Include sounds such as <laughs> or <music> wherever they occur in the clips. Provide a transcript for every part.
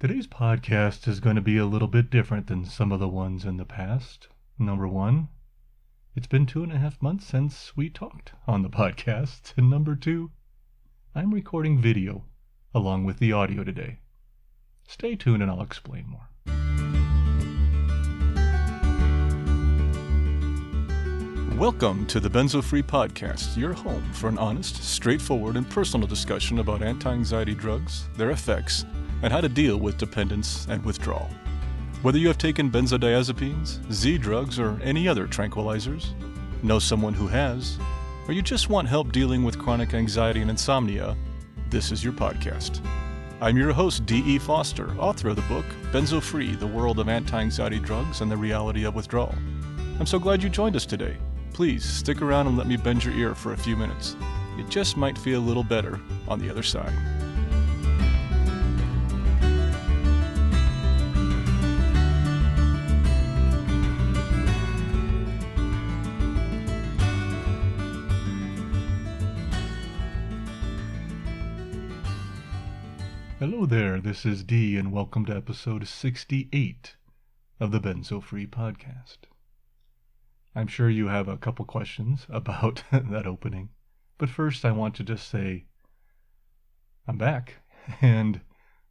Today's podcast is going to be a little bit different than some of the ones in the past. Number one, it's been two and a half months since we talked on the podcast. And number two, I'm recording video along with the audio today. Stay tuned and I'll explain more. Welcome to the Benzo Free Podcast, your home for an honest, straightforward, and personal discussion about anti anxiety drugs, their effects, and how to deal with dependence and withdrawal. Whether you have taken benzodiazepines, Z drugs, or any other tranquilizers, know someone who has, or you just want help dealing with chronic anxiety and insomnia, this is your podcast. I'm your host, D.E. Foster, author of the book Benzo Free The World of Anti Anxiety Drugs and the Reality of Withdrawal. I'm so glad you joined us today. Please stick around and let me bend your ear for a few minutes. It just might feel a little better on the other side. Hello there, this is D, and welcome to episode 68 of the Benzo Free Podcast. I'm sure you have a couple questions about <laughs> that opening, but first I want to just say I'm back, <laughs> and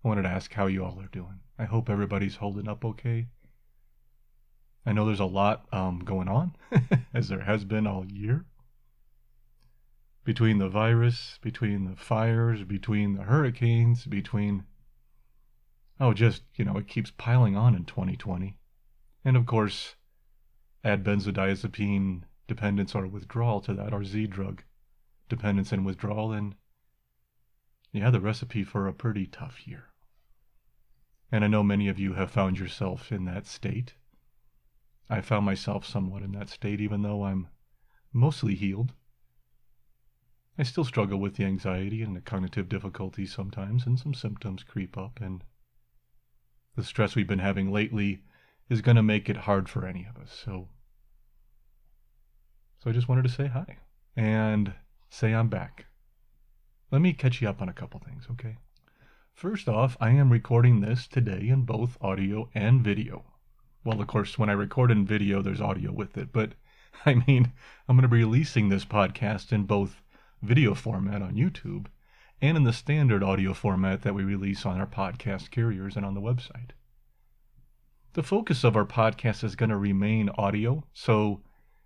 I wanted to ask how you all are doing. I hope everybody's holding up okay. I know there's a lot um, going on, <laughs> as there has been all year between the virus, between the fires, between the hurricanes, between. Oh, just, you know, it keeps piling on in 2020. And of course, add benzodiazepine dependence or withdrawal to that, or Z drug dependence and withdrawal, and yeah, the recipe for a pretty tough year. And I know many of you have found yourself in that state. I found myself somewhat in that state, even though I'm mostly healed. I still struggle with the anxiety and the cognitive difficulties sometimes, and some symptoms creep up, and the stress we've been having lately is going to make it hard for any of us. So, so I just wanted to say hi and say I'm back. Let me catch you up on a couple things, okay? First off, I am recording this today in both audio and video. Well, of course, when I record in video, there's audio with it, but <laughs> I mean, I'm going to be releasing this podcast in both video format on YouTube and in the standard audio format that we release on our podcast carriers and on the website. The focus of our podcast is going to remain audio, so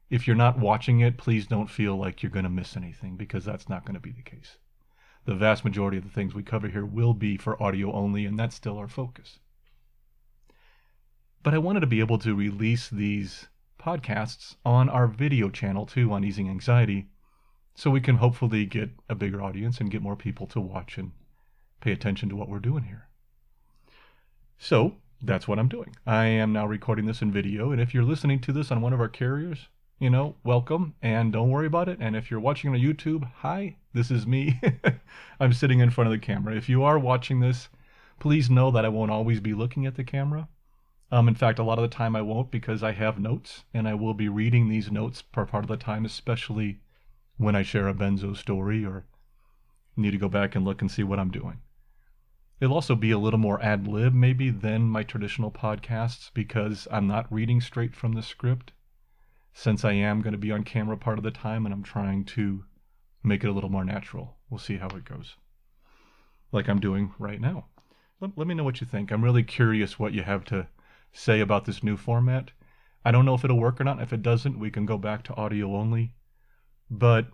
if you're not watching it, please don't feel like you're going to miss anything because that's not going to be the case. The vast majority of the things we cover here will be for audio only, and that's still our focus. But I wanted to be able to release these podcasts on our video channel too on Easing Anxiety so we can hopefully get a bigger audience and get more people to watch and pay attention to what we're doing here. So that's what I'm doing. I am now recording this in video, and if you're listening to this on one of our carriers, you know, welcome and don't worry about it. And if you're watching on YouTube, hi, this is me. <laughs> I'm sitting in front of the camera. If you are watching this, please know that I won't always be looking at the camera. Um, in fact, a lot of the time I won't because I have notes and I will be reading these notes for part of the time, especially when I share a benzo story or need to go back and look and see what I'm doing. It'll also be a little more ad lib, maybe, than my traditional podcasts because I'm not reading straight from the script. Since I am going to be on camera part of the time and I'm trying to make it a little more natural. We'll see how it goes. Like I'm doing right now. Let, let me know what you think. I'm really curious what you have to say about this new format. I don't know if it'll work or not. If it doesn't, we can go back to audio only but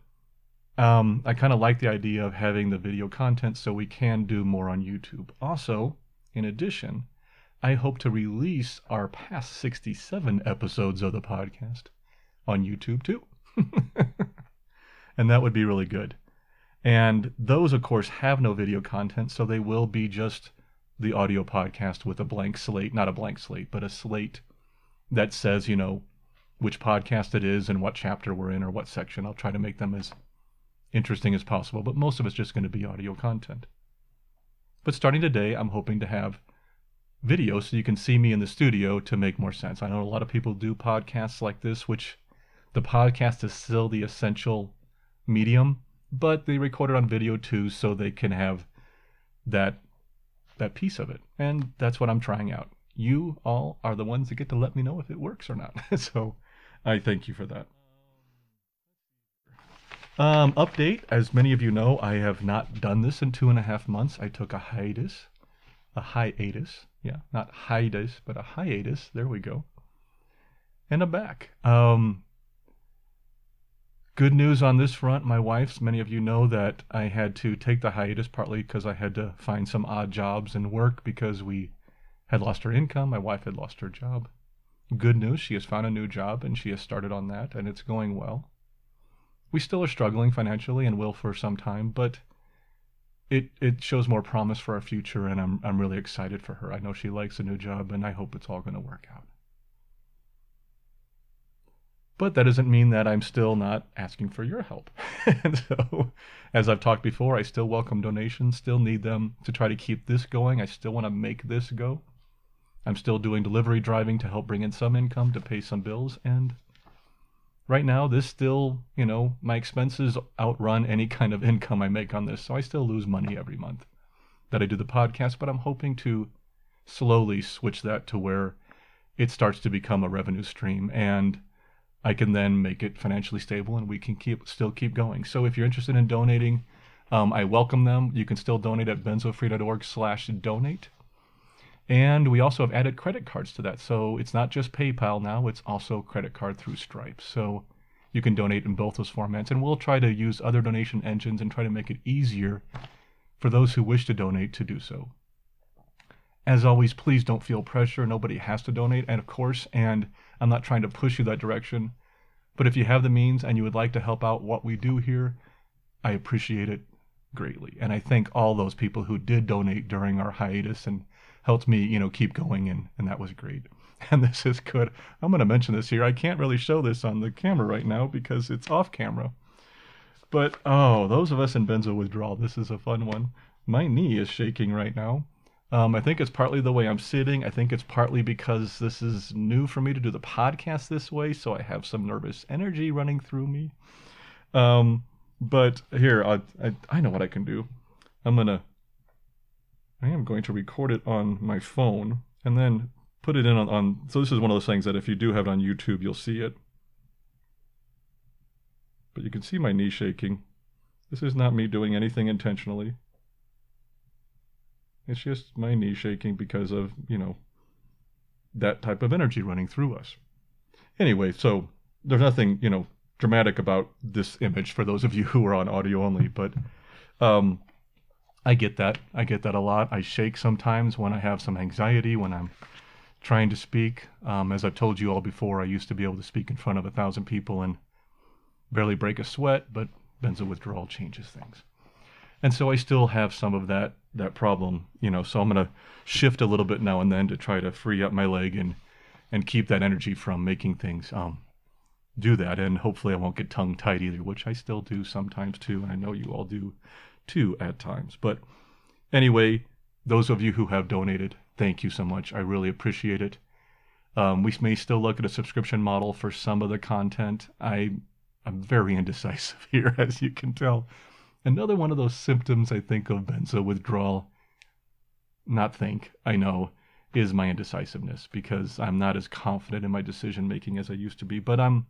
um, I kind of like the idea of having the video content so we can do more on YouTube. Also, in addition, I hope to release our past 67 episodes of the podcast on YouTube too. <laughs> and that would be really good. And those, of course, have no video content, so they will be just the audio podcast with a blank slate, not a blank slate, but a slate that says, you know, which podcast it is and what chapter we're in or what section. I'll try to make them as interesting as possible, but most of it's just going to be audio content. But starting today, I'm hoping to have video so you can see me in the studio to make more sense. I know a lot of people do podcasts like this, which the podcast is still the essential medium, but they record it on video too so they can have that that piece of it. And that's what I'm trying out. You all are the ones that get to let me know if it works or not. <laughs> so I thank you for that. Um, update, as many of you know, I have not done this in two and a half months. I took a hiatus, a hiatus, yeah, not hiatus, but a hiatus. There we go. And I'm back. Um, good news on this front. My wife's, many of you know that I had to take the hiatus partly because I had to find some odd jobs and work because we had lost her income. My wife had lost her job. Good news, she has found a new job and she has started on that and it's going well. We still are struggling financially and will for some time, but it it shows more promise for our future and I'm I'm really excited for her. I know she likes a new job and I hope it's all going to work out. But that doesn't mean that I'm still not asking for your help. and <laughs> so, as I've talked before, I still welcome donations, still need them to try to keep this going. I still want to make this go. I'm still doing delivery driving to help bring in some income to pay some bills. And right now, this still, you know, my expenses outrun any kind of <laughs> income I make on this. So I still lose money every month that I do the podcast, but I'm hoping to slowly switch that to where it starts to become a revenue stream and I can then make it financially stable and we can keep still keep going. So if you're interested in donating, um, I welcome them. You can still donate at benzofree.org slash donate. And we also have added credit cards to that. So it's not just PayPal now, it's also credit card through Stripe. So you can donate in both those formats. And we'll try to use other donation engines and try to make it easier for those who wish to donate to do so. As always, please don't feel pressure. Nobody has to donate, and of course, and I'm not trying to push you that direction. But if you have the means and you would like to help out what we do here, I appreciate it greatly. And I thank all those people who did donate during our hiatus and helped me, you know, keep going and, and that was great. <laughs> And this is good. I'm going to mention this here. I can't really show this on the camera right now because it's off camera. But oh, those of us in benzo withdrawal, this is a fun one. My knee is shaking right now. Um, I think it's partly the way I'm sitting. I think it's partly because this is new for me to do the podcast this way, so I have some nervous energy running through me. Um, but here, I, I, I know what I can do. I'm gonna, I am going to record it on my phone and then put it in on, on. So this is one of those things that if you do have it on YouTube, you'll see it. But you can see my knee shaking. This is not me doing anything intentionally. It's just my knee shaking because of, you know, that type of energy running through us. Anyway, so there's nothing, you know, dramatic about this image for those of you who are on audio only, but um, I get that. I get that a lot. I shake sometimes when I have some anxiety, when I'm trying to speak. Um, as I've told you all before, I used to be able to speak in front of a thousand people and barely break a sweat, but benzo withdrawal changes things. And so I still have some of that that problem, you know. So I'm gonna shift a little bit now and then to try to free up my leg and and keep that energy from making things um, do that. And hopefully I won't get tongue tied either, which I still do sometimes too, and I know you all do too at times. But anyway, those of you who have donated, thank you so much. I really appreciate it. Um, we may still look at a subscription model for some of the content. I I'm very indecisive <laughs> here, as you can tell. Another one of those symptoms I think of benzo withdrawal, not think, I know, is my indecisiveness because I'm not as confident in my decision making as I used to be. But I'm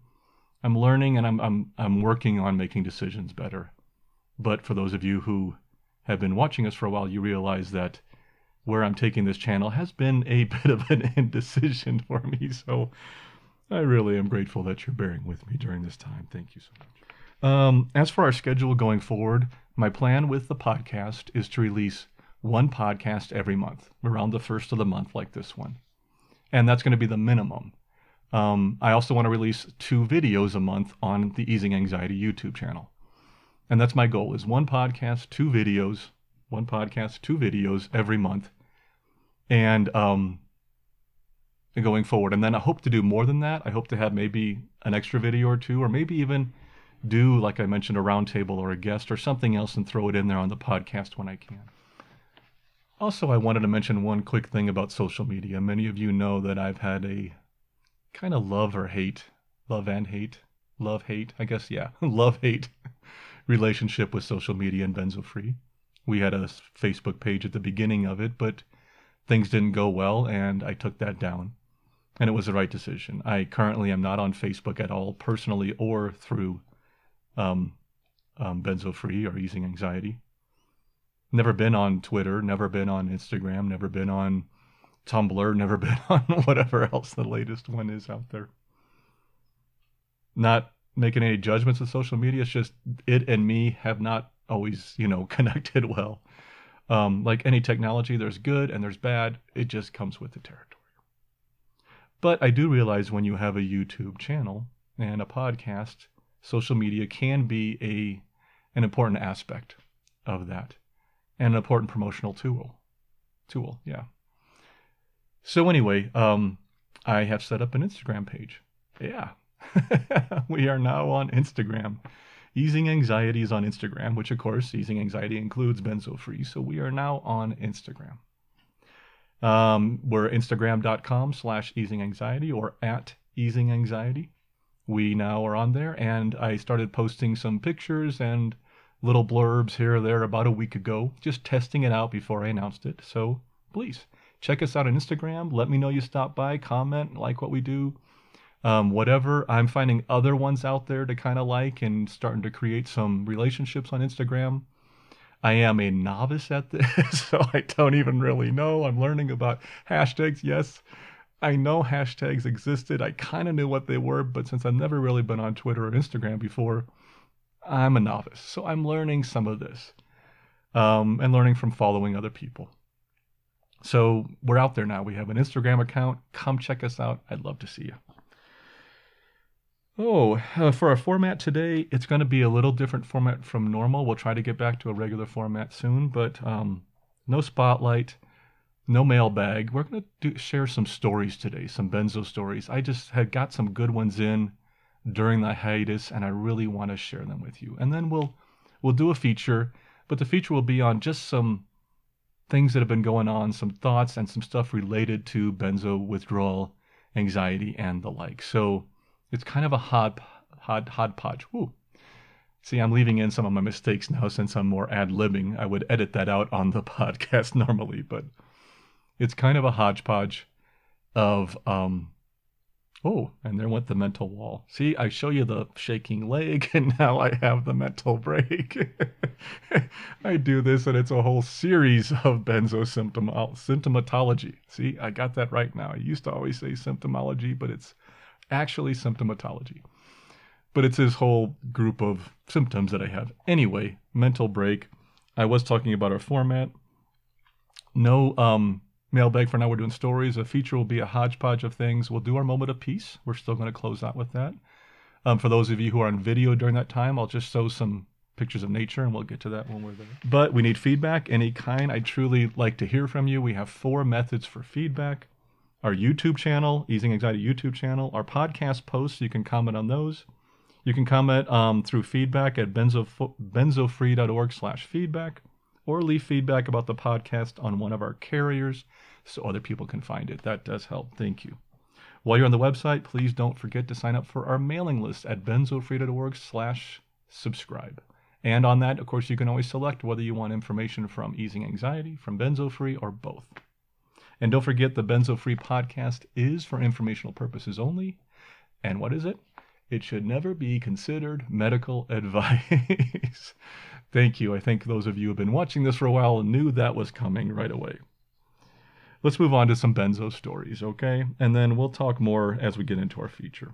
I'm learning and I'm I'm I'm working on making decisions better. But for those of you who have been watching us for a while, you realize that where I'm taking this channel has been a <laughs> bit of an indecision for me. So I really am grateful that you're bearing with me during this time. Thank you so much. Um, as for our schedule going forward, my plan with the podcast is to release one podcast every month, around the first of the month, like this one. And that's going to be the minimum. Um, I also want to release two videos a month on the Easing Anxiety YouTube channel. And that's my goal is one podcast, two videos, one podcast, two videos every month. And um, going forward. And then I hope to do more than that. I hope to have maybe an extra video or two, or maybe even do, like I mentioned, a roundtable or a guest or something else and throw it in there on the podcast when I can. Also, I wanted to mention one quick thing about social media. Many of you know that I've had a kind of love or hate, love and hate, love hate, I guess, yeah, <laughs> love hate relationship with social media and Benzo Free. We had a Facebook page at the beginning of it, but things didn't go well, and I took that down. And it was the right decision. I currently am not on Facebook at all, personally or through um, um, Benzo Free or Easing Anxiety. Never been on Twitter, never been on Instagram, never been on Tumblr, <laughs> never been on whatever else the latest one is out there. Not making any judgments of social media. It's just it and me have not always, you know, <laughs> connected well. Um, like any technology, there's good and there's bad. It just comes with the territory. But I do realize when you have a YouTube channel and a podcast, social media can be a an important aspect of that and an important promotional tool. Tool, yeah. So anyway, um, I have set up an Instagram page. Yeah, <laughs> we are now on Instagram. Easing Anxiety is on Instagram, which of course, Easing Anxiety includes Benzo Free. So we are now on Instagram. Um, we're Instagram.com slash Easing Anxiety or at Easing Anxiety. We now are on there, and I started posting some pictures and little blurbs here or there about a week ago, just testing it out before I announced it. So please check us out on Instagram. Let me know you stop by, comment, like what we do, um, whatever. I'm finding other ones out there to kind of like and starting to create some relationships on Instagram. I am a novice at this, <laughs> so I don't even really know. I'm learning about hashtags. Yes, I know hashtags existed. I kind of knew what they were, but since I've never really been on Twitter or Instagram before, I'm a novice. So I'm learning some of this um, and learning from following other people. So we're out there now. We have an Instagram account. Come check us out. I'd love to see you. Oh, uh, for our format today, it's going to be a little different format from normal. We'll try to get back to a regular format soon, but um, no spotlight, no mailbag. We're going to share some stories today, some benzo stories. I just had got some good ones in during the hiatus, and I really want to share them with you. And then we'll we'll do a feature, but the feature will be on just some things that have been going on, some thoughts, and some stuff related to benzo withdrawal, anxiety, and the like. So it's kind of a hod, hod, hodgepodge. Woo. See, I'm leaving in some of my mistakes now since I'm more ad libbing. I would edit that out on the <laughs> podcast normally, but it's kind of a hodgepodge of, um, oh, and there went the mental wall. See, I show you the shaking leg, <laughs> and now I have the mental break. <laughs> I do this, and it's a whole series of benzo symptom symptomatology. See, I got that right now. I used to always say symptomology, but it's actually symptomatology. But it's this whole group of symptoms that I have. Anyway, mental break. I was talking about our format. No um, mailbag for now. We're doing stories. A feature will be a hodgepodge of things. We'll do our moment of peace. We're still going to close out with that. Um, for those of you who are on video during that time, I'll just show some pictures of nature and we'll get to that when we're there. But we need feedback, any kind. I truly like to hear from you. We have four methods for feedback our YouTube channel, Easing Anxiety YouTube channel, our podcast posts. You can comment on those. You can comment um, through feedback at benzo, benzofree.org slash feedback or leave feedback about the podcast on one of our carriers so other people can find it. That does help. Thank you. While you're on the website, please don't forget to sign up for our mailing list at benzofree.org slash subscribe. And on that, of course, you can always select whether you want information from Easing Anxiety, from Benzo Free, or both. And don't forget the Benzo Free podcast is for informational purposes only. And what is it? It should never be considered medical <laughs> advice. Thank you. I think those of you who have been watching this for a while knew that was coming right away. Let's move on to some benzo stories, okay? And then we'll talk more as we get into our feature.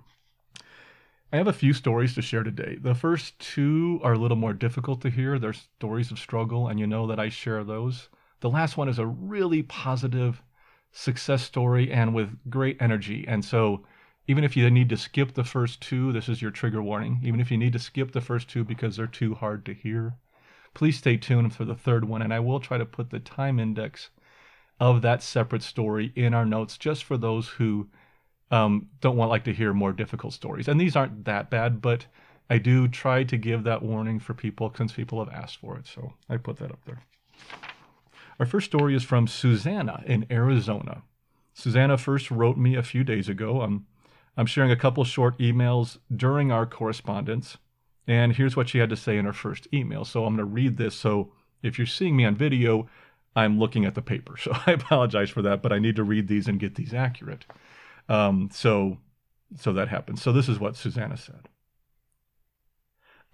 I have a few stories to share today. The first two are a little more difficult to hear. They're stories of struggle, and you know that I share those. The last one is a really positive, success story and with great energy. And so, even if you need to skip the first two, this is your trigger warning. Even if you need to skip the first two because they're too hard to hear, please stay tuned for the third one. And I will try to put the time index of that separate story in our notes just for those who um, don't want like to hear more difficult stories. And these aren't that bad, but I do try to give that warning for people since people have asked for it. So I put that up there. Our first story is from Susanna in Arizona. Susanna first wrote me a few days ago. I'm, I'm sharing a couple short emails during our correspondence, and here's what she had to say in her first email. So I'm going to read this. So If you're seeing me on video, I'm looking at the paper. <laughs> So I apologize for that, but I need to read these and get these accurate. Um, so, so that happens. So this is what Susanna said.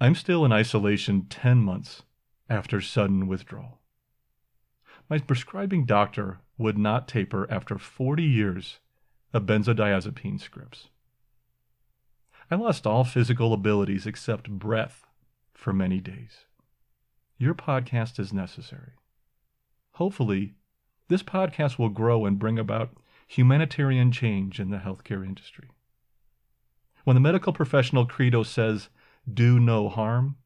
I'm still in isolation 10 months after sudden withdrawal. My prescribing doctor would not taper after 40 years of benzodiazepine scripts. I lost all physical abilities except breath for many days. Your podcast is necessary. Hopefully, this podcast will grow and bring about humanitarian change in the healthcare industry. When the medical professional credo says, do no harm,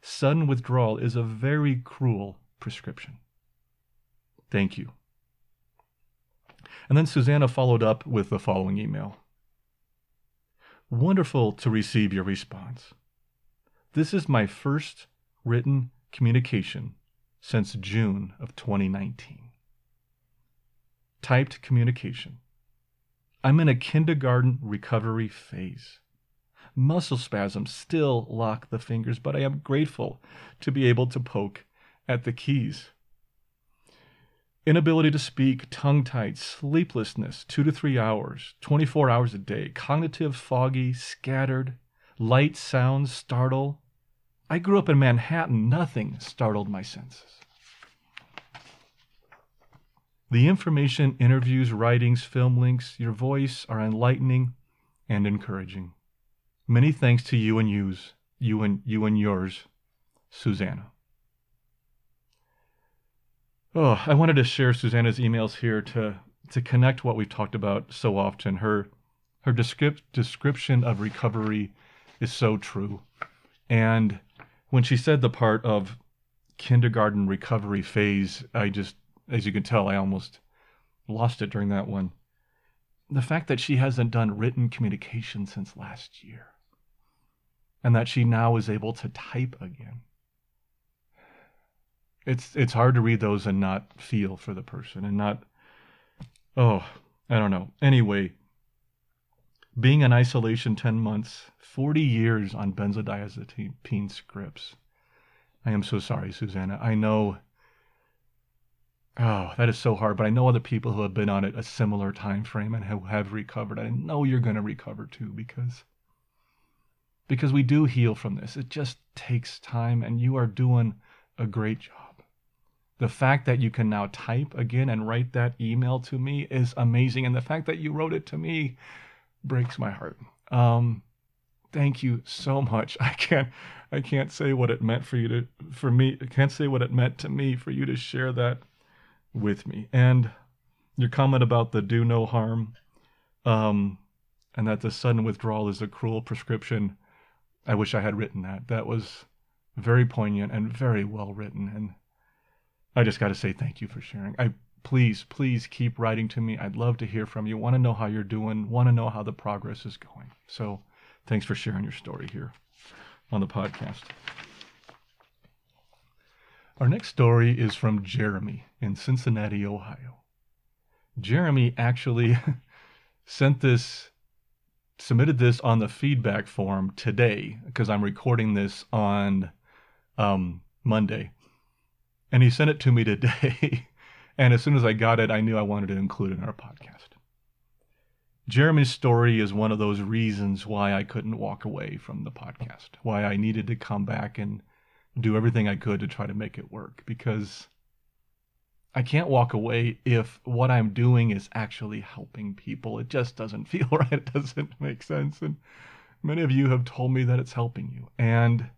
sudden withdrawal is a very cruel prescription. Thank you. And then Susanna followed up with the following email Wonderful to receive your response. This is my first written communication since June of 2019. Typed communication. I'm in a kindergarten recovery phase. Muscle spasms still lock the fingers, but I am grateful to be able to poke at the keys. Inability to speak, tongue tied, sleeplessness, two to three hours, 24 hours a day, cognitive, foggy, scattered, light sounds startle, I grew up in Manhattan. Nothing startled my senses. The information, interviews, writings, film links, your voice are enlightening and encouraging. Many thanks to you and yous, you and you and yours, Susanna. Oh, I wanted to share Susanna's emails here to to connect what we've talked about so often. Her her descript, description of recovery is so true. And when she said the part of kindergarten recovery phase, I just, as you can tell, I almost lost it during that one. The fact that she hasn't done written communication since last year and that she now is able to type again. It's it's hard to read those and not feel for the person and not oh, I don't know. Anyway, being in isolation 10 months, 40 years on benzodiazepine scripts. I am so sorry, Susanna. I know. Oh, that is so hard, but I know other people who have been on it a similar time frame and who have recovered. I know you're going to recover too because because we do heal from this. It just takes time and you are doing a great job. The fact that you can now type again and write that email to me is amazing and the fact that you wrote it to me breaks my heart. Um, thank you so much. <laughs> I can't I can't say what it meant for you to for me. I can't say what it meant to me for you to share that with me. And your comment about the do no harm, um, and that the sudden withdrawal is a cruel prescription. I wish I had written that. That was very poignant and very well written. And I just got to say thank you for sharing. I please, please keep writing to me. I'd love to hear from you. Want to know how you're doing, want to know how the progress is going. So thanks for sharing your story here on the podcast. Our next story is from Jeremy in Cincinnati, Ohio. Jeremy actually <laughs> sent this, submitted this on the feedback form today because I'm recording this on um, Monday. And he sent it to me today. <laughs> And as soon as I got it, I knew I wanted to include it in our podcast. Jeremy's story is one of those reasons why I couldn't walk away from the podcast, why I needed to come back and do everything I could to try to make it work because I can't walk away if what I'm doing is actually helping people. It just doesn't <laughs> feel right. It doesn't make sense. And many of you have told me that it's helping you. And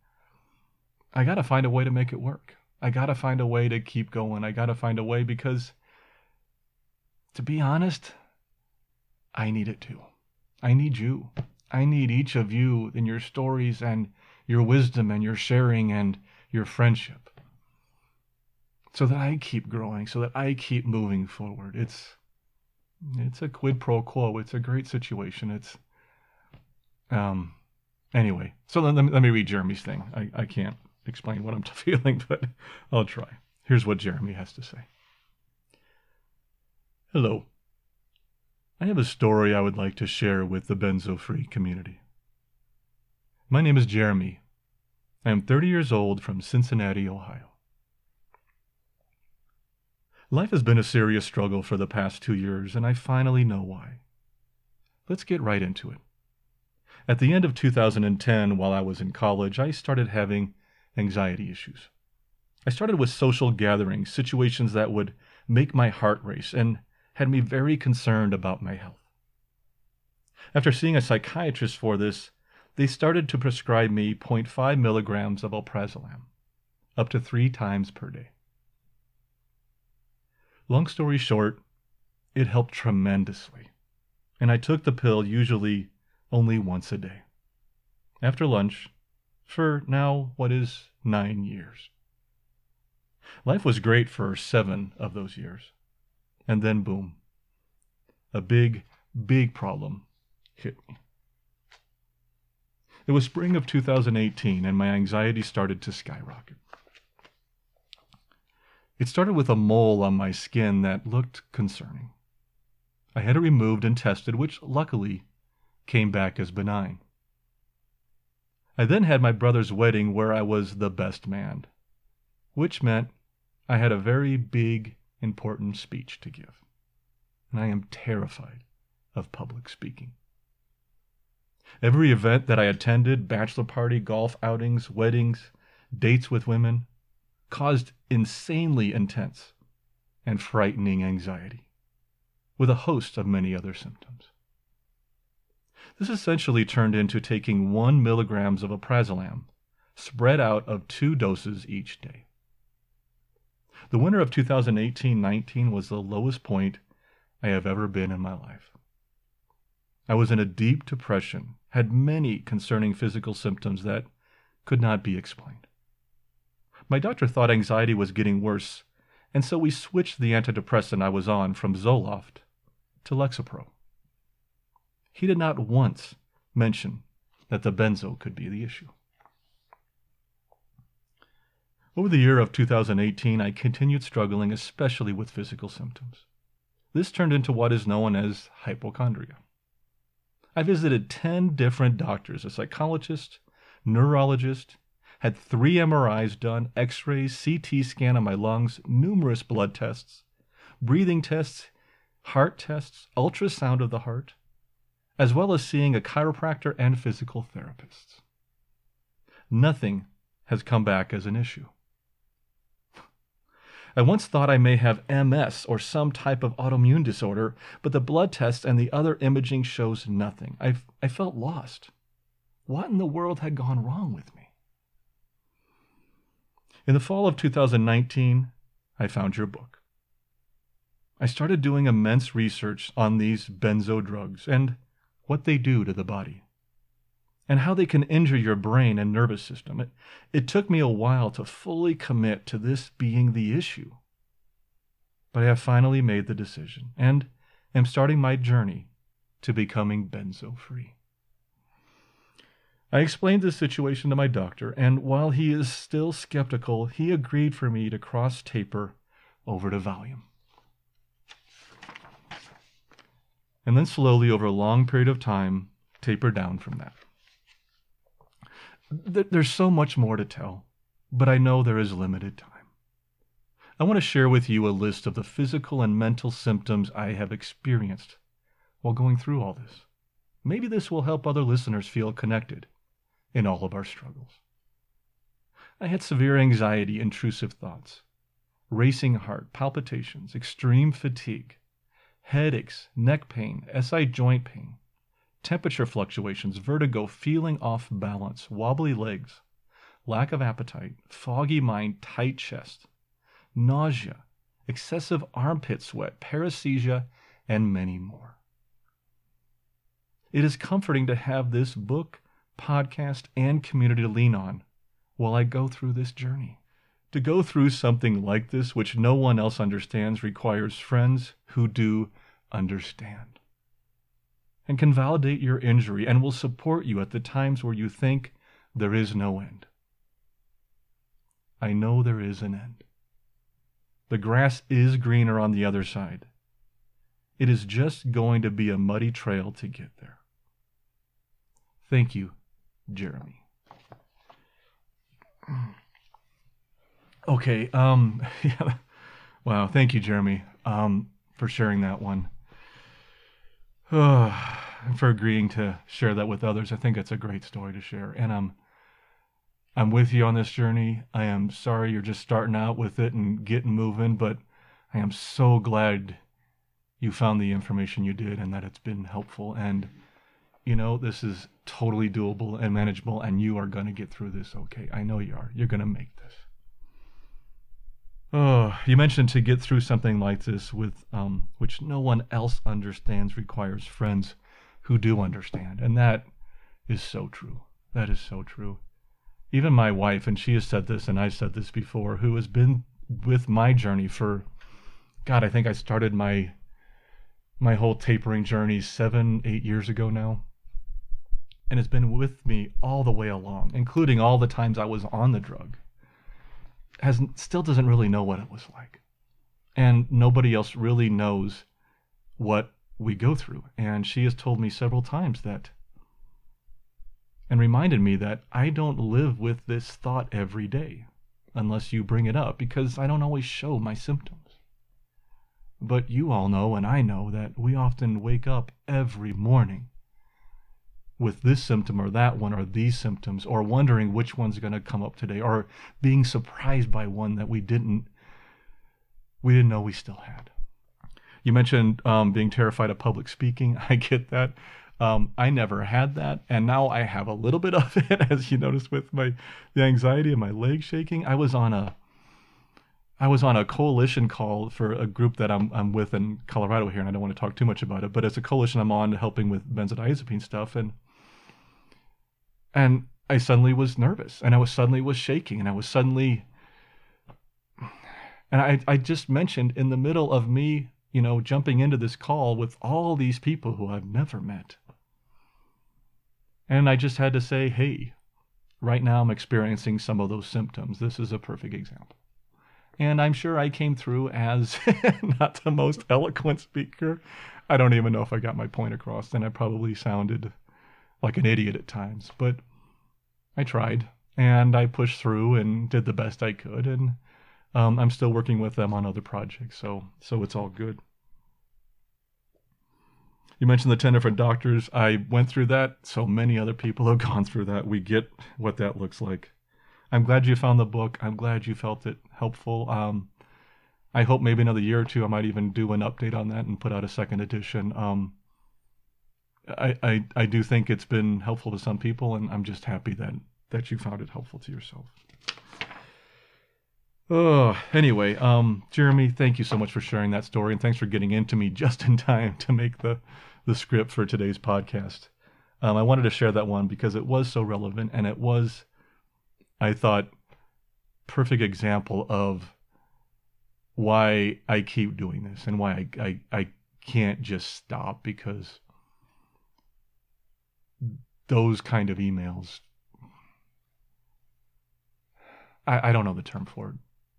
I got to find a way to make it work. I got to find a way to keep going. I got to find a way because, to be honest, I need it too. I need you. I need each of you in your stories and your wisdom and your sharing and your friendship so that I keep growing, so that I keep moving forward. It's it's a quid pro quo. It's a great situation. It's um anyway. So let, let, me, let me read Jeremy's thing. I, I can't explain what I'm <laughs> feeling, but I'll try. Here's what Jeremy has to say Hello. I have a story I would like to share with the benzo free community. My name is Jeremy. I am 30 years old from Cincinnati, Ohio. Life has been a serious struggle for the past two years, and I finally know why. Let's get right into it. At the end of 2010, while I was in college, I started having anxiety issues. I started with social gatherings, situations that would make my heart race, and had me very concerned about my health. After seeing a psychiatrist for this, they started to prescribe me 0.5 milligrams of alprazolam, up to three times per day. Long story short, it helped tremendously, and I took the pill usually only once a day. After lunch, for now what is nine years. Life was great for seven of those years. And then, boom, a big, big problem hit me. It was spring of 2018, and my anxiety started to skyrocket. It started with a mole on my skin that looked concerning. I had it removed and tested, which luckily came back as benign. I then had my brother's wedding where I was the best man, which meant I had a very big, important speech to give. And I am terrified of public speaking. Every event that I attended bachelor party, golf outings, weddings, dates with women caused insanely intense and frightening anxiety, with a host of many other symptoms. This essentially turned into taking one milligrams of alprazolam, spread out of two doses each day. The winter of 2018-19 was the lowest point I have ever been in my life. I was in a deep depression, had many concerning physical symptoms that could not be explained. My doctor thought anxiety was getting worse, and so we switched the antidepressant I was on from Zoloft to Lexapro he did not once mention that the benzo could be the issue. Over the year of 2018, I continued struggling, especially with physical symptoms. This turned into what is known as hypochondria. I visited 10 different doctors, a psychologist, neurologist, had three MRIs done, x rays, CT scan on my lungs, numerous blood tests, breathing tests, heart tests, ultrasound of the heart, as well as seeing a chiropractor and physical therapists. Nothing has come back as an issue. I once thought I may have MS or some type of autoimmune disorder, but the blood tests and the other imaging shows nothing. I, I felt lost. What in the world had gone wrong with me? In the fall of 2019, I found your book. I started doing immense research on these benzo drugs, and what they do to the body, and how they can injure your brain and nervous system. It, it took me a while to fully commit to this being the issue. But I have finally made the decision and am starting my journey to becoming benzo free. I explained this situation to my doctor, and while he is still skeptical, he agreed for me to cross taper over to Valium. And then slowly over a long period of time taper down from that. There's so much more to tell, but I know there is limited time. I want to share with you a list of the physical and mental symptoms I have experienced while going through all this. Maybe this will help other listeners feel connected in all of our struggles. I had severe anxiety, intrusive thoughts, racing heart, palpitations, extreme fatigue, headaches, neck pain, SI joint pain, temperature fluctuations, vertigo, feeling off balance, wobbly legs, lack of appetite, foggy mind, tight chest, nausea, excessive armpit sweat, paresthesia, and many more. It is comforting to have this book, podcast, and community to lean on while I go through this journey. To go through something like this, which no one else understands, requires friends who do understand and can validate your injury and will support you at the times where you think there is no end. I know there is an end. The grass is greener on the other side. It is just going to be a muddy trail to get there. Thank you, Jeremy. Okay, um, <laughs> yeah, Wow, thank you, Jeremy, um, for sharing that one. <sighs> for agreeing to share that with others. I think it's a great story to share, and I'm I'm with you on this journey. I am sorry you're just starting out with it and getting moving, but I am so glad you found the information you did and that it's been helpful. And you know, this is totally doable and manageable, and you are going to get through this okay. I know you are. You're going to make this. Oh, you mentioned to get through something like this with um, which no one else understands requires friends who do understand, and that is so true. That is so true. Even my wife, and she has said this, and I've said this before, who has been with my journey for, God, I think I started my my whole tapering journey seven, eight years ago now, and has been with me all the way along, including all the times I was on the drug has still doesn't really know what it was like. And nobody else really knows what we go through. And she has told me several times that and reminded me that I don't live with this thought every day unless you bring it up because I don't always show my symptoms. But you all know, and I know, that we often wake up every morning with this symptom or that one or these symptoms or wondering which one's going to come up today or being surprised by one that we didn't we didn't know we still had. You mentioned um, being terrified of public speaking. <laughs> I get that. Um, i never had that and now i have a little bit of <laughs> it as you noticed with my the anxiety and my leg shaking. I was on a I was on a coalition call for a group that I'm, I'm with in Colorado here, and I don't want to talk too much about it, but it's a coalition I'm on helping with benzodiazepine stuff. And and I suddenly was nervous and I was suddenly was shaking and I was suddenly and I, I just mentioned in the middle of me, you know, jumping into this call with all these people who I've never met. And I just had to say, hey, right now I'm experiencing some of those symptoms. This is a perfect example. And I'm sure I came through as <laughs> not the most eloquent speaker. I don't even know if I got my point across, and I probably sounded like an idiot at times, but I tried and I pushed through and did the best I could. And um, I'm still working with them on other projects, so so it's all good. You mentioned the 10 different doctors. I went through that. So many other people <laughs> have gone through that. We get what that looks like. I'm glad you found the book. I'm glad you felt it helpful. Um, I hope maybe another year or two I might even do an update on that and put out a second edition. Um, I, I, I do think it's been helpful to some people, and I'm just happy that that you found it helpful to yourself. Oh, anyway, um, Jeremy, thank you so much for sharing that story, and thanks for getting into me <laughs> just in time to make the the script for today's podcast. Um, I wanted to share that one because it was so relevant, and it was, I thought, perfect example of why I keep doing this and why I, I, I can't just stop because those kind of emails I, I don't know the term for it,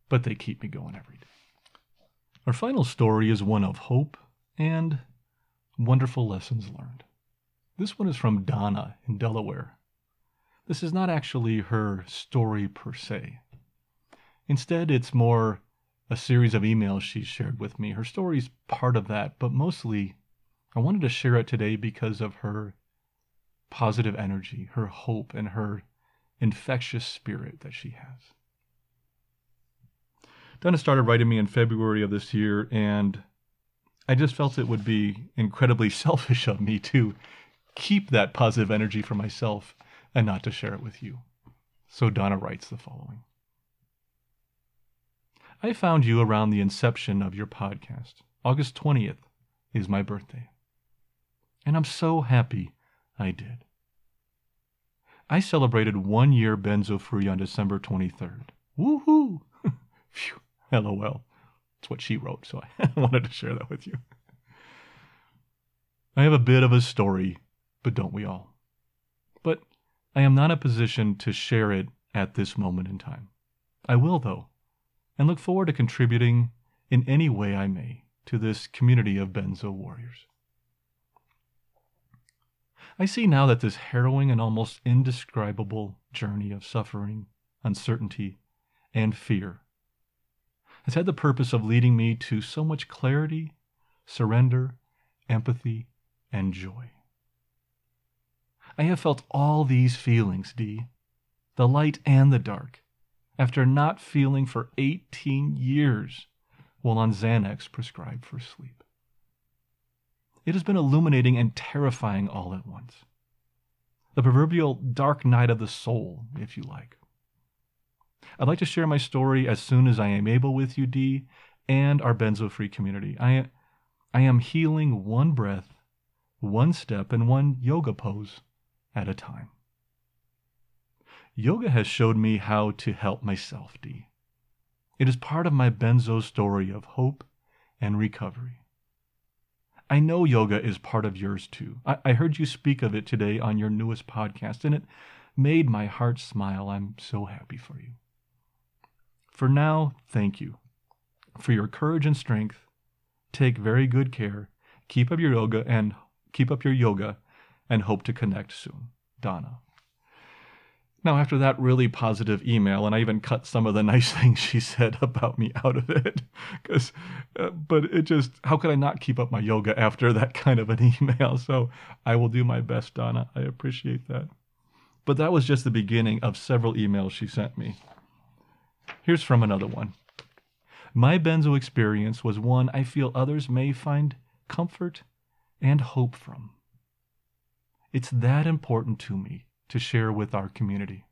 but they keep me going every day. Our final story is one of hope and wonderful lessons learned. This one is from Donna in Delaware. This is not actually her story per se. Instead, it's more a series of emails she shared with me. Her story's part of that, but mostly I wanted to share it today because of her positive energy, her hope, and her infectious spirit that she has. Donna started writing me in February of this year, and I just felt it would be incredibly <laughs> selfish of me to keep that positive energy for myself and not to share it with you. So Donna writes the following I found you around the inception of your podcast. August 20th is my birthday. And I'm so happy I did. I celebrated one year benzo free on December 23rd. Woohoo! <laughs> Phew, LOL. It's what she wrote, so <laughs> I wanted to share that with you. I have a bit of a story, but don't we all? But I am not in a position to share it at this moment in time. I will, though, and look forward to contributing in any way I may to this community of benzo warriors. I see now that this harrowing and almost indescribable journey of suffering, uncertainty, and fear has had the purpose of leading me to so much clarity, surrender, empathy, and joy. I have felt all these feelings, Dee, the light and the dark, after not feeling for 18 years while on Xanax prescribed for sleep. It has been illuminating and terrifying all at once. The proverbial dark night of the soul, if you like. I'd like to share my story as soon as I am able with you, Dee, and our benzo free community. I, I am healing one breath, one step, and one yoga pose at a time. Yoga has showed me how to help myself, Dee. It is part of my benzo story of hope and recovery. I know yoga is part of yours too. I, I, heard you speak of it today on your newest podcast, and it made my heart smile. I'm so happy for you. For now, thank you for your courage and strength. Take very good care. Keep up your yoga and keep up your yoga and hope to connect soon. Donna. Now, after that really positive email, and I even cut some of the <laughs> nice things she said about me out of it, because, uh, but it just, how could I not keep up my yoga after that kind of an <laughs> email? So I will do my best, Donna. I appreciate that. But that was just the beginning of several emails she sent me. Here's from another one. My benzo experience was one I feel others may find comfort and hope from. It's that important to me to share with our community.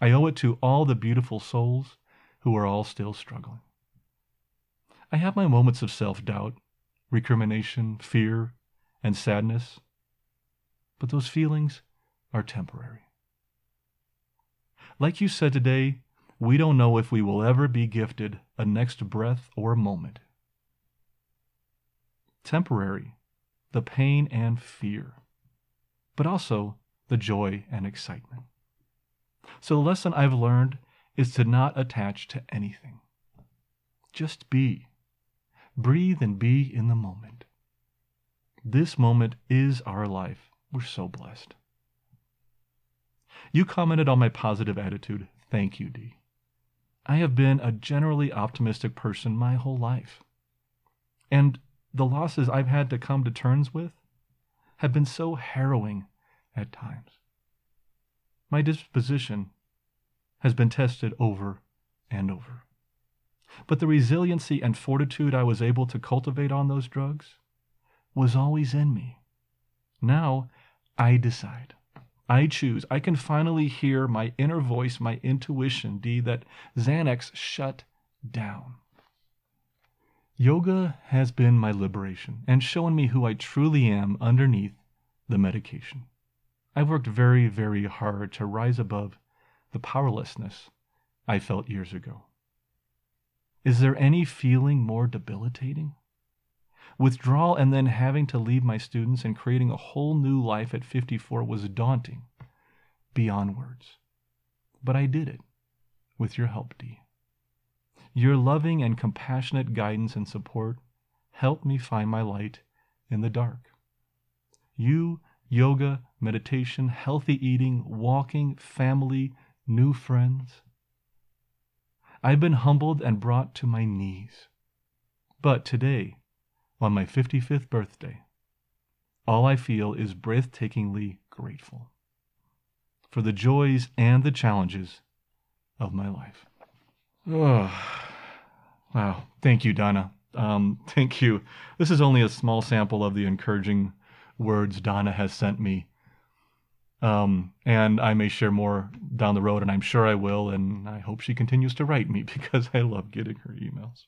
I owe it to all the beautiful souls who are all still struggling. I have my moments of self doubt, recrimination, fear, and sadness, but those feelings are temporary. Like you said today, we don't know if we will ever be gifted a next breath or moment. Temporary, the pain and fear, but also the joy and excitement. So, the lesson I've learned is to not attach to anything. Just be. Breathe and be in the moment. This moment is our life. We're so blessed. You commented on my positive attitude. Thank you, Dee. I have been a generally optimistic person my whole life. And the losses I've had to come to terms with have been so harrowing at times. My disposition has been tested over and over. But the resiliency and fortitude I was able to cultivate on those drugs was always in me. Now I decide. I choose. I can finally hear my inner voice, my intuition, D, that Xanax shut down. Yoga has been my liberation and shown me who I truly am underneath the medication. I've worked very, very hard to rise above the powerlessness I felt years ago. Is there any feeling more debilitating? Withdrawal and then having to leave my students and creating a whole new life at 54 was daunting beyond words. But I did it with your help, Dee. Your loving and compassionate guidance and support helped me find my light in the dark. You yoga, meditation, healthy eating, walking, family, new friends. I've been humbled and brought to my knees. But today, on my 55th birthday, all I feel is breathtakingly grateful for the joys and the challenges of my life. Oh, wow. Thank you, Donna. Um, thank you. This is only a small sample of the encouraging words Donna has sent me. Um, and I may share more down the road, and I'm sure I will. And I hope she continues to write me <laughs> because I love getting her emails.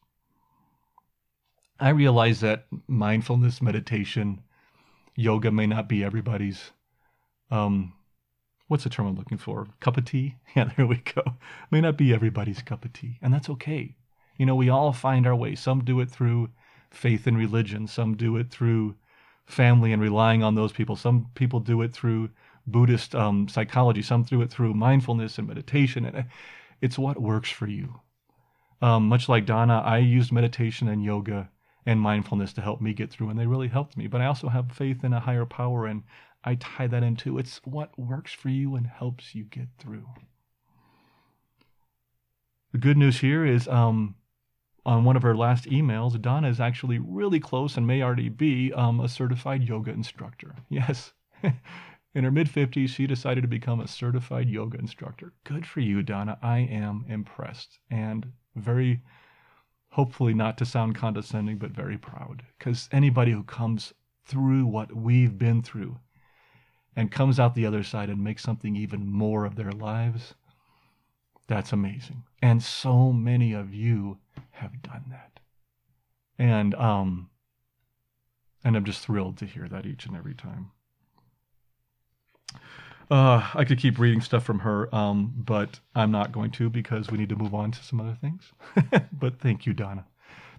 I realize that mindfulness, meditation, yoga may not be everybody's. Um, what's the term I'm looking for? Cup of tea? <laughs> Yeah, there we go. May not be everybody's cup of tea, and that's okay. You know, we all find our way. Some do it through faith and religion. Some do it through family and relying on those people. Some people do it through Buddhist um, psychology. Some do it through mindfulness and meditation. And it's what works for you. Um, much like Donna, I used meditation and yoga and mindfulness to help me get through, and they really helped me. But I also have faith in a higher power, and I tie that into it's what works for you and helps you get through. The good news here is um, on one of her last emails, Donna is actually really close and may already be um, a certified yoga instructor. <laughs> Yes. <laughs> In her mid 50s, she decided to become a certified yoga instructor. Good for you, Donna. I am impressed and very, hopefully, not to sound condescending, but very proud. Because anybody who comes through what we've been through and comes out the other side and makes something even more of their lives, that's amazing. And so many of you have done that. And um and I'm just thrilled to hear that each and every time. Uh, I could keep reading stuff from her, um, but I'm not going to because we need to move on to some other things. <laughs> but thank you, Donna.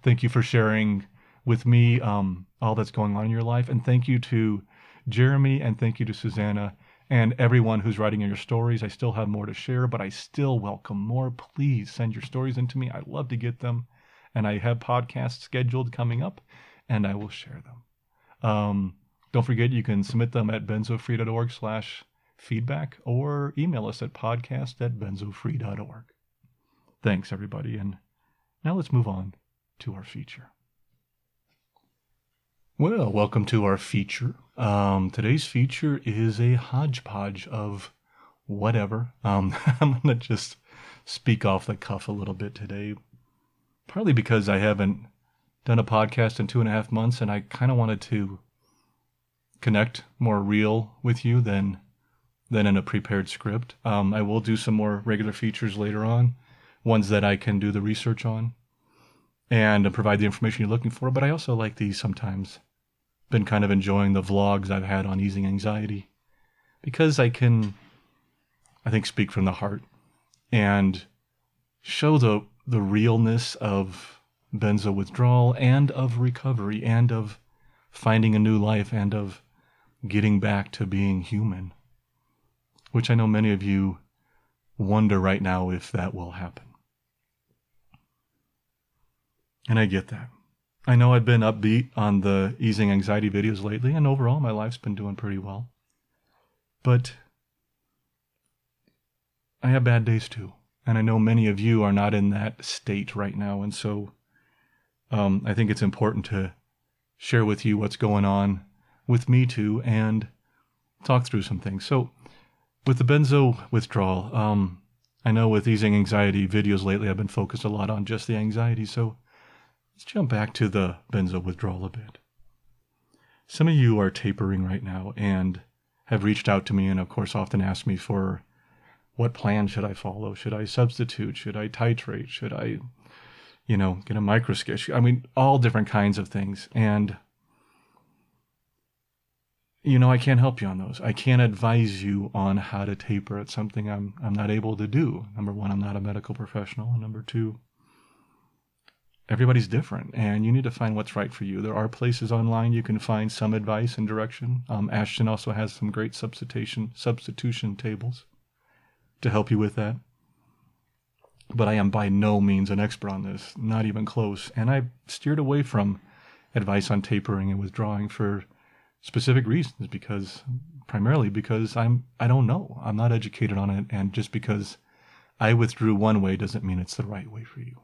Thank you for sharing with me um, all that's going on in your life. And thank you to Jeremy and thank you to Susanna and everyone who's writing in your stories. I still have more to share, but I still welcome more. Please send your stories into me. I love to get them. And I have podcasts scheduled coming up, and I will share them. Um, don't forget, you can submit them at benzofree.org slash feedback or email us at podcast at benzofree.org. Thanks, everybody. And now let's move on to our feature. Well, welcome to our feature. Um, today's feature is a hodgepodge of whatever. Um, <laughs> I'm going to just speak off the cuff a little bit today, partly because I haven't done a podcast in two and a half months and I kind of wanted to connect more real with you than than in a prepared script. Um, I will do some more regular features later on, ones that I can do the research on and provide the information you're looking for. But I also like these sometimes. Been kind of enjoying the vlogs I've had on easing anxiety because I can, I think, speak from the heart and show the the realness of benzo withdrawal and of recovery and of finding a new life and of getting back to being human which I know many of you wonder right now if that will happen. And I get that. I know I've been upbeat on the easing anxiety videos lately, and overall my life's been doing pretty well. But I have bad days too. And I know many of you are not in that state right now. And so um, I think it's important to share with you what's going on with me too and talk through some things. So with the benzo withdrawal, um, I know with easing anxiety videos lately, I've been focused a lot on just the anxiety. So let's jump back to the benzo withdrawal a bit. Some of you are tapering right now and have reached out to me and, of course, often ask me for what plan should I follow? Should I substitute? Should I titrate? Should I, you know, get a microsketch? I mean, all different kinds of things. And you know, I can't help you on those. I can't advise you on how to taper. It's something I'm I'm not able to do. Number one, I'm not a medical professional, and number two, everybody's different, and you need to find what's right for you. There are places online you can find some advice and direction. Um, Ashton also has some great substitution substitution tables to help you with that. But I am by no means an expert on this, not even close, and I steered away from advice on tapering and withdrawing for specific reasons because primarily because I'm I don't know. I'm not educated on it and just because I withdrew one way doesn't mean it's the right way for you.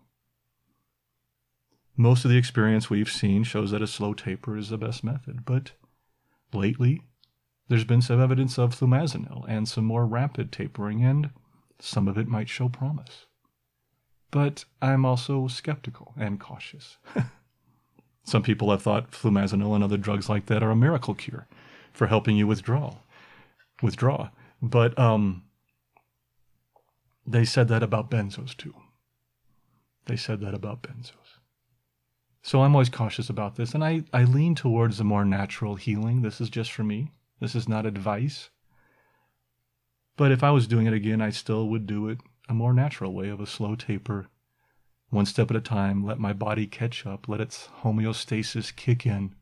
Most of the experience we've seen shows that a slow taper is the best method, but lately there's been some evidence of flumazenil and some more rapid tapering and some of it might show promise. But I'm also skeptical and cautious. <laughs> Some people have thought flumazenil and other drugs like that are a miracle cure for helping you withdraw. Withdraw. But um, they said that about benzos too. They said that about benzos. So I'm always cautious about this, and I, I lean towards a more natural healing. This is just for me. This is not advice. But if I was doing it again, I still would do it a more natural way of a slow taper one step at a time, let my body catch up, let its homeostasis kick in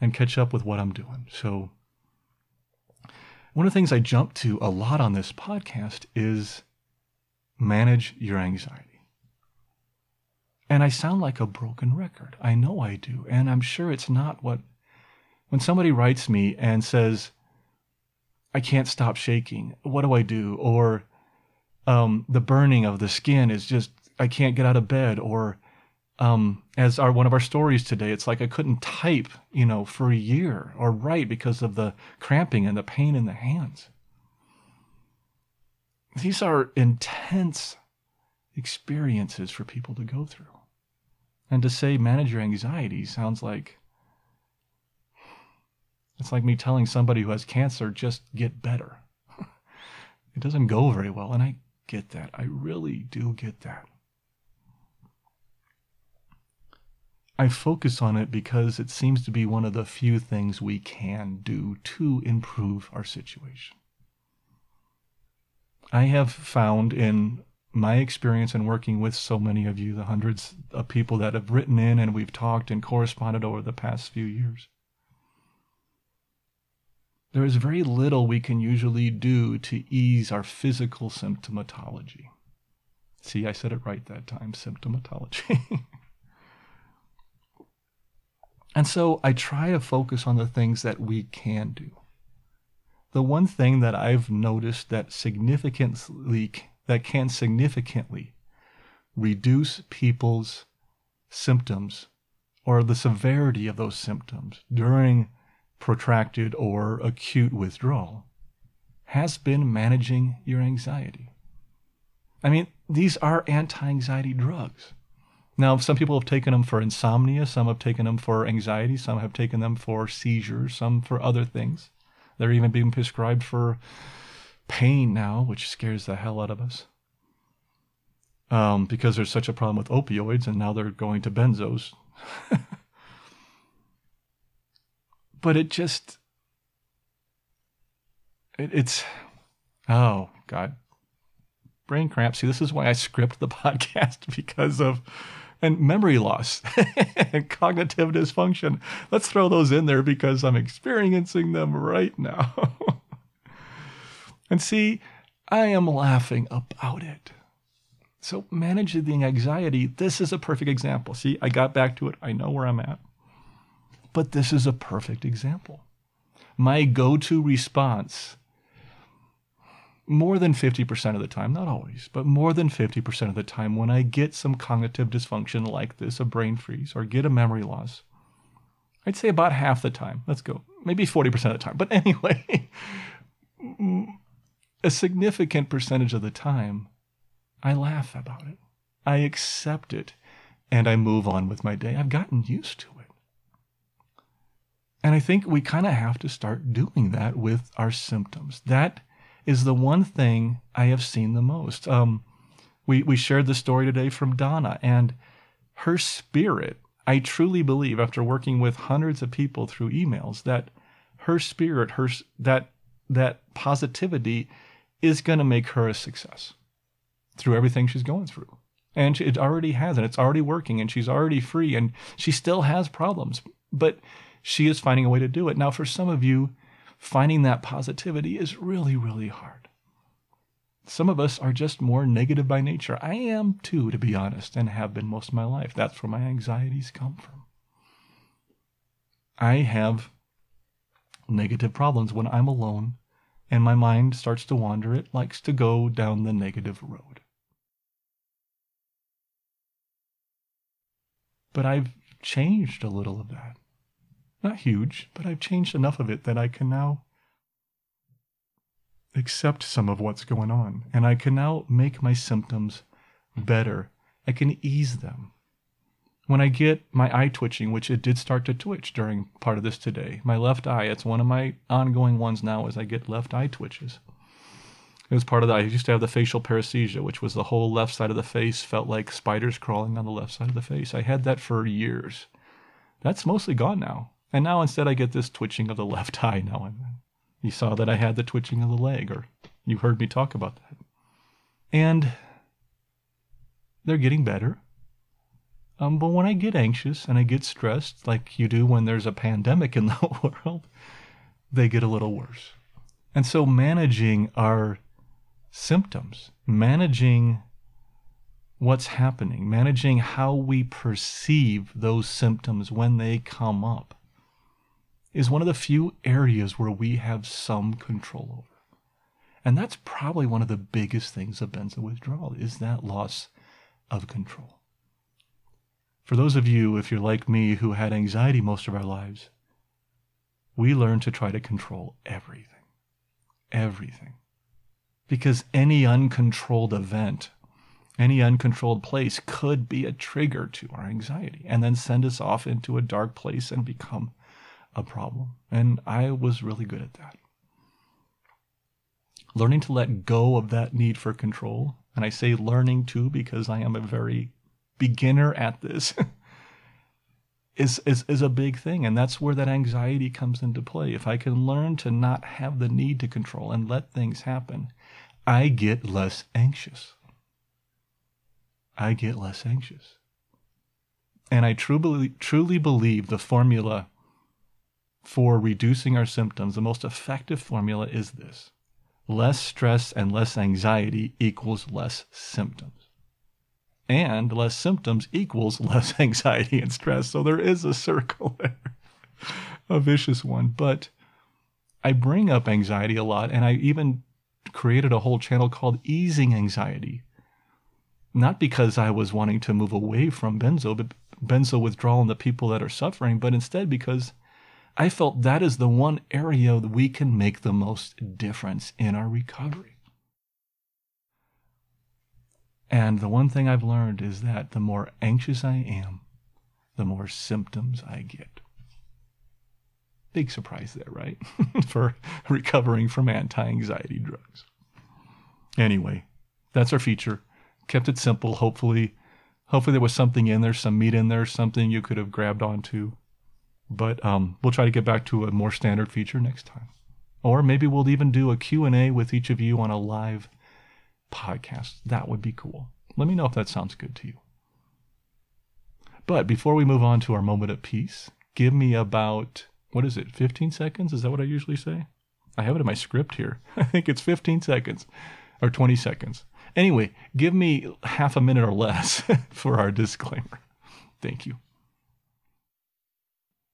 and catch up with what I'm doing. So, one of the things I jump to a lot on this podcast is manage your anxiety. And I sound like a broken record. I know I do. And I'm sure it's not what, when somebody writes me and says, I can't stop shaking, what do I do? Or um, the burning of the skin is just I can't get out of bed or um, as our one of our stories today, it's like I couldn't type, you know, for a year or write because of the cramping and the pain in the hands. These are intense experiences for people to go through. And to say manage your anxiety sounds like it's like me telling somebody who has cancer just get better. <laughs> it doesn't go very well, and I get that. I really do get that. I focus on it because it seems to be one of the few things we can do to improve our situation. I have found in my experience in working with so many of you, the hundreds of people that have written in and we've talked and corresponded over the past few years, there is very little we can usually do to ease our physical symptomatology. See, I said it right that time symptomatology. <laughs> And so I try to focus on the things that we can do. The one thing that I've noticed that significantly that can significantly reduce people's symptoms or the severity of those symptoms during protracted or acute withdrawal has been managing your anxiety. I mean, these are anti anxiety drugs. Now, some people have taken them for insomnia, some have taken them for anxiety, some have taken them for seizures, some for other things. They're even being prescribed for pain now, which scares the hell out of us. Um, because there's such a problem with opioids, and now they're going to benzos. <laughs> but it just, it, it's, oh, God. Brain cramp. See, this is why I script the <laughs> podcast because of and memory loss <laughs> and cognitive dysfunction. Let's throw those in there because I'm experiencing them right now. And see, I am laughing about it. So, managing the anxiety, this is a perfect example. See, I got back to it. I know where I'm at. But this is a perfect example. My go to response more than 50% of the time, not always, but more than 50% of the time, when I get some cognitive dysfunction like this, a brain freeze, or get a memory loss, I'd say about half the time. Let's go. Maybe 40% of the time. But <laughs> anyway, a significant percentage of the time, I laugh about it. I accept it and I move on with my day. I've gotten used to it. And I think we kind of have to start doing that with our symptoms. That is the one thing I have seen the most. Um, we, we shared the story today from Donna, and her spirit, I truly believe, after working with hundreds of people through emails, that her spirit, her that that positivity is going to make her a success through everything she's going through. And it already has, and it's already working, and she's already free, and she still has problems, but she is finding a way to do it. Now, for some of you, finding that positivity is really, really hard. Some of us are just more negative by nature. I am too, to be honest, and have been most of my life. That's where my anxieties come from. I have negative problems when I'm alone and my mind starts to wander. It likes to go down the negative road. But I've changed a little of that. Not huge, but I've changed enough of it that I can now accept some of what's going on. And I can now make my symptoms better. I can ease them. When I get my eye twitching, which it did start to twitch during part of this today, my left eye, it's one of my ongoing ones now as I get left eye twitches. It was part of that. I used to have the facial paresthesia, which was the whole left side of the face felt like spiders crawling on the left side of the face. I had that for years. That's mostly gone now. And now instead I get this twitching of the <laughs> left eye now and then. You saw that I had the twitching of the leg, or you heard me talk about that. And they're getting better. Um, but when I get anxious and I get stressed, like you do when there's a pandemic in <laughs> the world, they get a little worse. And so managing our symptoms, managing what's happening, managing how we perceive those symptoms when they come up, is one of the few areas where we have some control over. And that's probably one of the biggest things of benzo withdrawal is that loss of control. For those of you, if you're like me, who had anxiety most of our lives, we learn to try to control everything. Everything. Because any uncontrolled event, any uncontrolled place could be a trigger to our anxiety and then send us off into a dark place and become a problem. And I was really good at that. Learning to let go of that need for control. And I say learning too because I am a very beginner at this. <laughs> is, is, is a big thing. And that's where that anxiety comes into play. If I can learn to not have the need to control and let things happen, I get less anxious. I get less anxious. And I truly, truly believe the formula for reducing our symptoms, the most effective formula is this less stress and less anxiety equals less symptoms and less symptoms equals <laughs> less anxiety and stress. So there is a circle <laughs> there, a vicious one. But I bring up anxiety a lot, and I even created a whole channel called Easing Anxiety. Not because I was wanting to move away from benzo, but benzo withdrawal and the people that are suffering, but instead because I felt that is the one area that we can make the most difference in our recovery. And the one thing I've learned is that the more anxious I am, the more symptoms I get. Big surprise there, right? <laughs> For recovering from anti anxiety drugs. Anyway, that's our feature. Kept it simple. Hopefully, hopefully there was something in there, some meat in there, something you could have grabbed onto. But um, we'll try to get back to a more standard feature next time. Or maybe we'll even do a Q&A with each of you on a live podcast. That would be cool. Let me know if that sounds good to you. But before we move on to our moment of peace, give me about, what is it, 15 seconds? Is that what I usually say? I have it in my script here. <laughs> I think it's 15 seconds or 20 seconds. Anyway, give me half a minute or less <laughs> for our disclaimer. Thank you.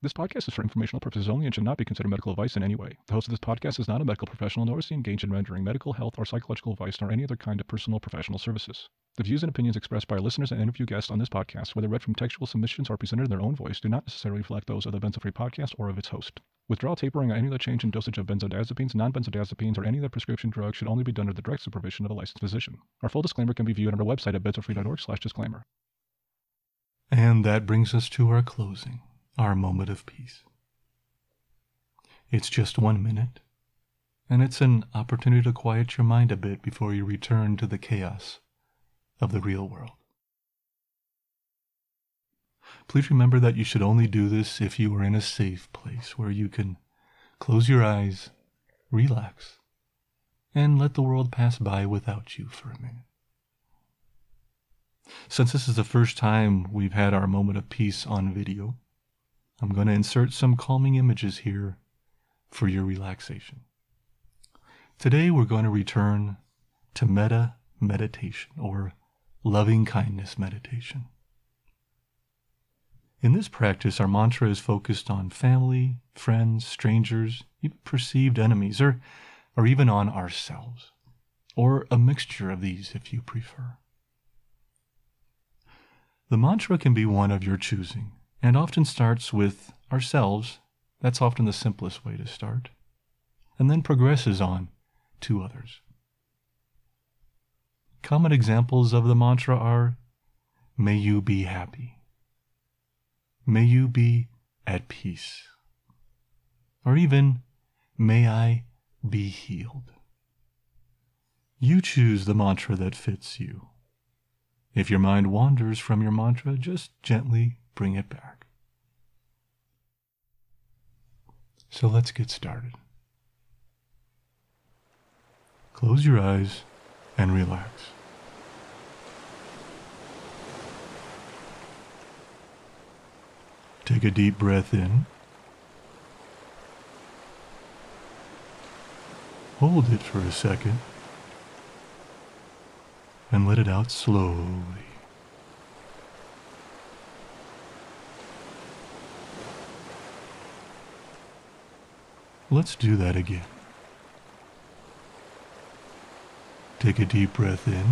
This podcast is for informational purposes only and should not be considered medical advice in any way. The host of this podcast is not a medical professional nor is he engaged in rendering medical, health, or psychological advice nor any other kind of personal or professional services. The views and opinions expressed by our listeners and interview guests on this podcast, whether read from textual submissions or presented in their own voice, do not necessarily reflect those of the Benzo Free podcast or of its host. Withdrawal tapering or any other change in dosage of benzodiazepines, non-benzodiazepines, or any other prescription drug should only be done under the direct supervision of a licensed physician. Our full disclaimer can be viewed on our website at benzofree.org slash disclaimer. And that brings us to our closing, our moment of peace. It's just one minute, and it's an opportunity to quiet your mind a bit before you return to the chaos of the real world. Please remember that you should only do this if you are in a safe place where you can close your eyes, relax, and let the world pass by without you for a minute. Since this is the first time we've had our moment of peace on video, I'm going to insert some calming images here for your relaxation. Today we're going to return to metta meditation or loving kindness meditation. In this practice, our mantra is focused on family, friends, strangers, even perceived enemies, or, or even on ourselves, or a mixture of these if you prefer. The mantra can be one of your choosing and often starts with ourselves that's often the simplest way to start, and then progresses on to others. Common examples of the mantra are May you be happy. May you be at peace. Or even, May I be healed. You choose the mantra that fits you. If your mind wanders from your mantra, just gently bring it back. So let's get started. Close your eyes and relax. Take a deep breath in. Hold it for a second and let it out slowly. Let's do that again. Take a deep breath in.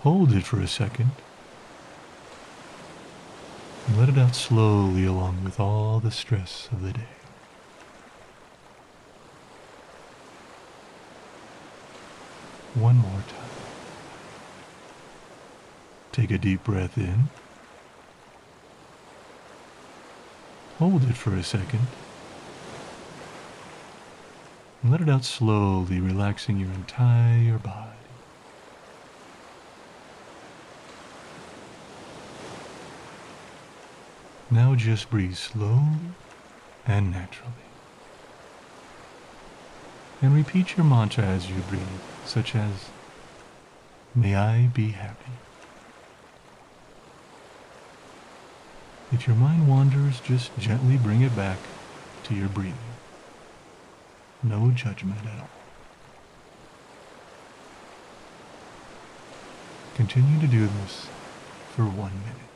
Hold it for a second. And let it out slowly along with all the stress of the day. One more time. Take a deep breath in. Hold it for a second. And let it out slowly, relaxing your entire body. Now just breathe slowly and naturally. And repeat your mantra as you breathe, such as, May I be happy. If your mind wanders, just gently bring it back to your breathing. No judgment at all. Continue to do this for one minute.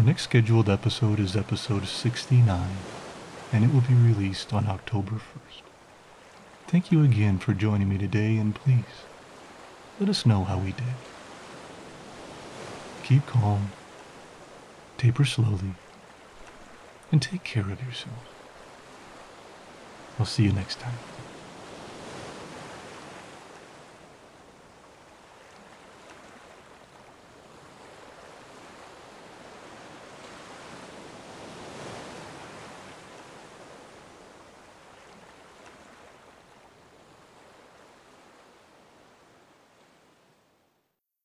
Our next scheduled episode is episode 69, and it will be released on October 1st. Thank you again for joining me today, and please let us know how we did. Keep calm, taper slowly, and take care of yourself. I'll see you next time.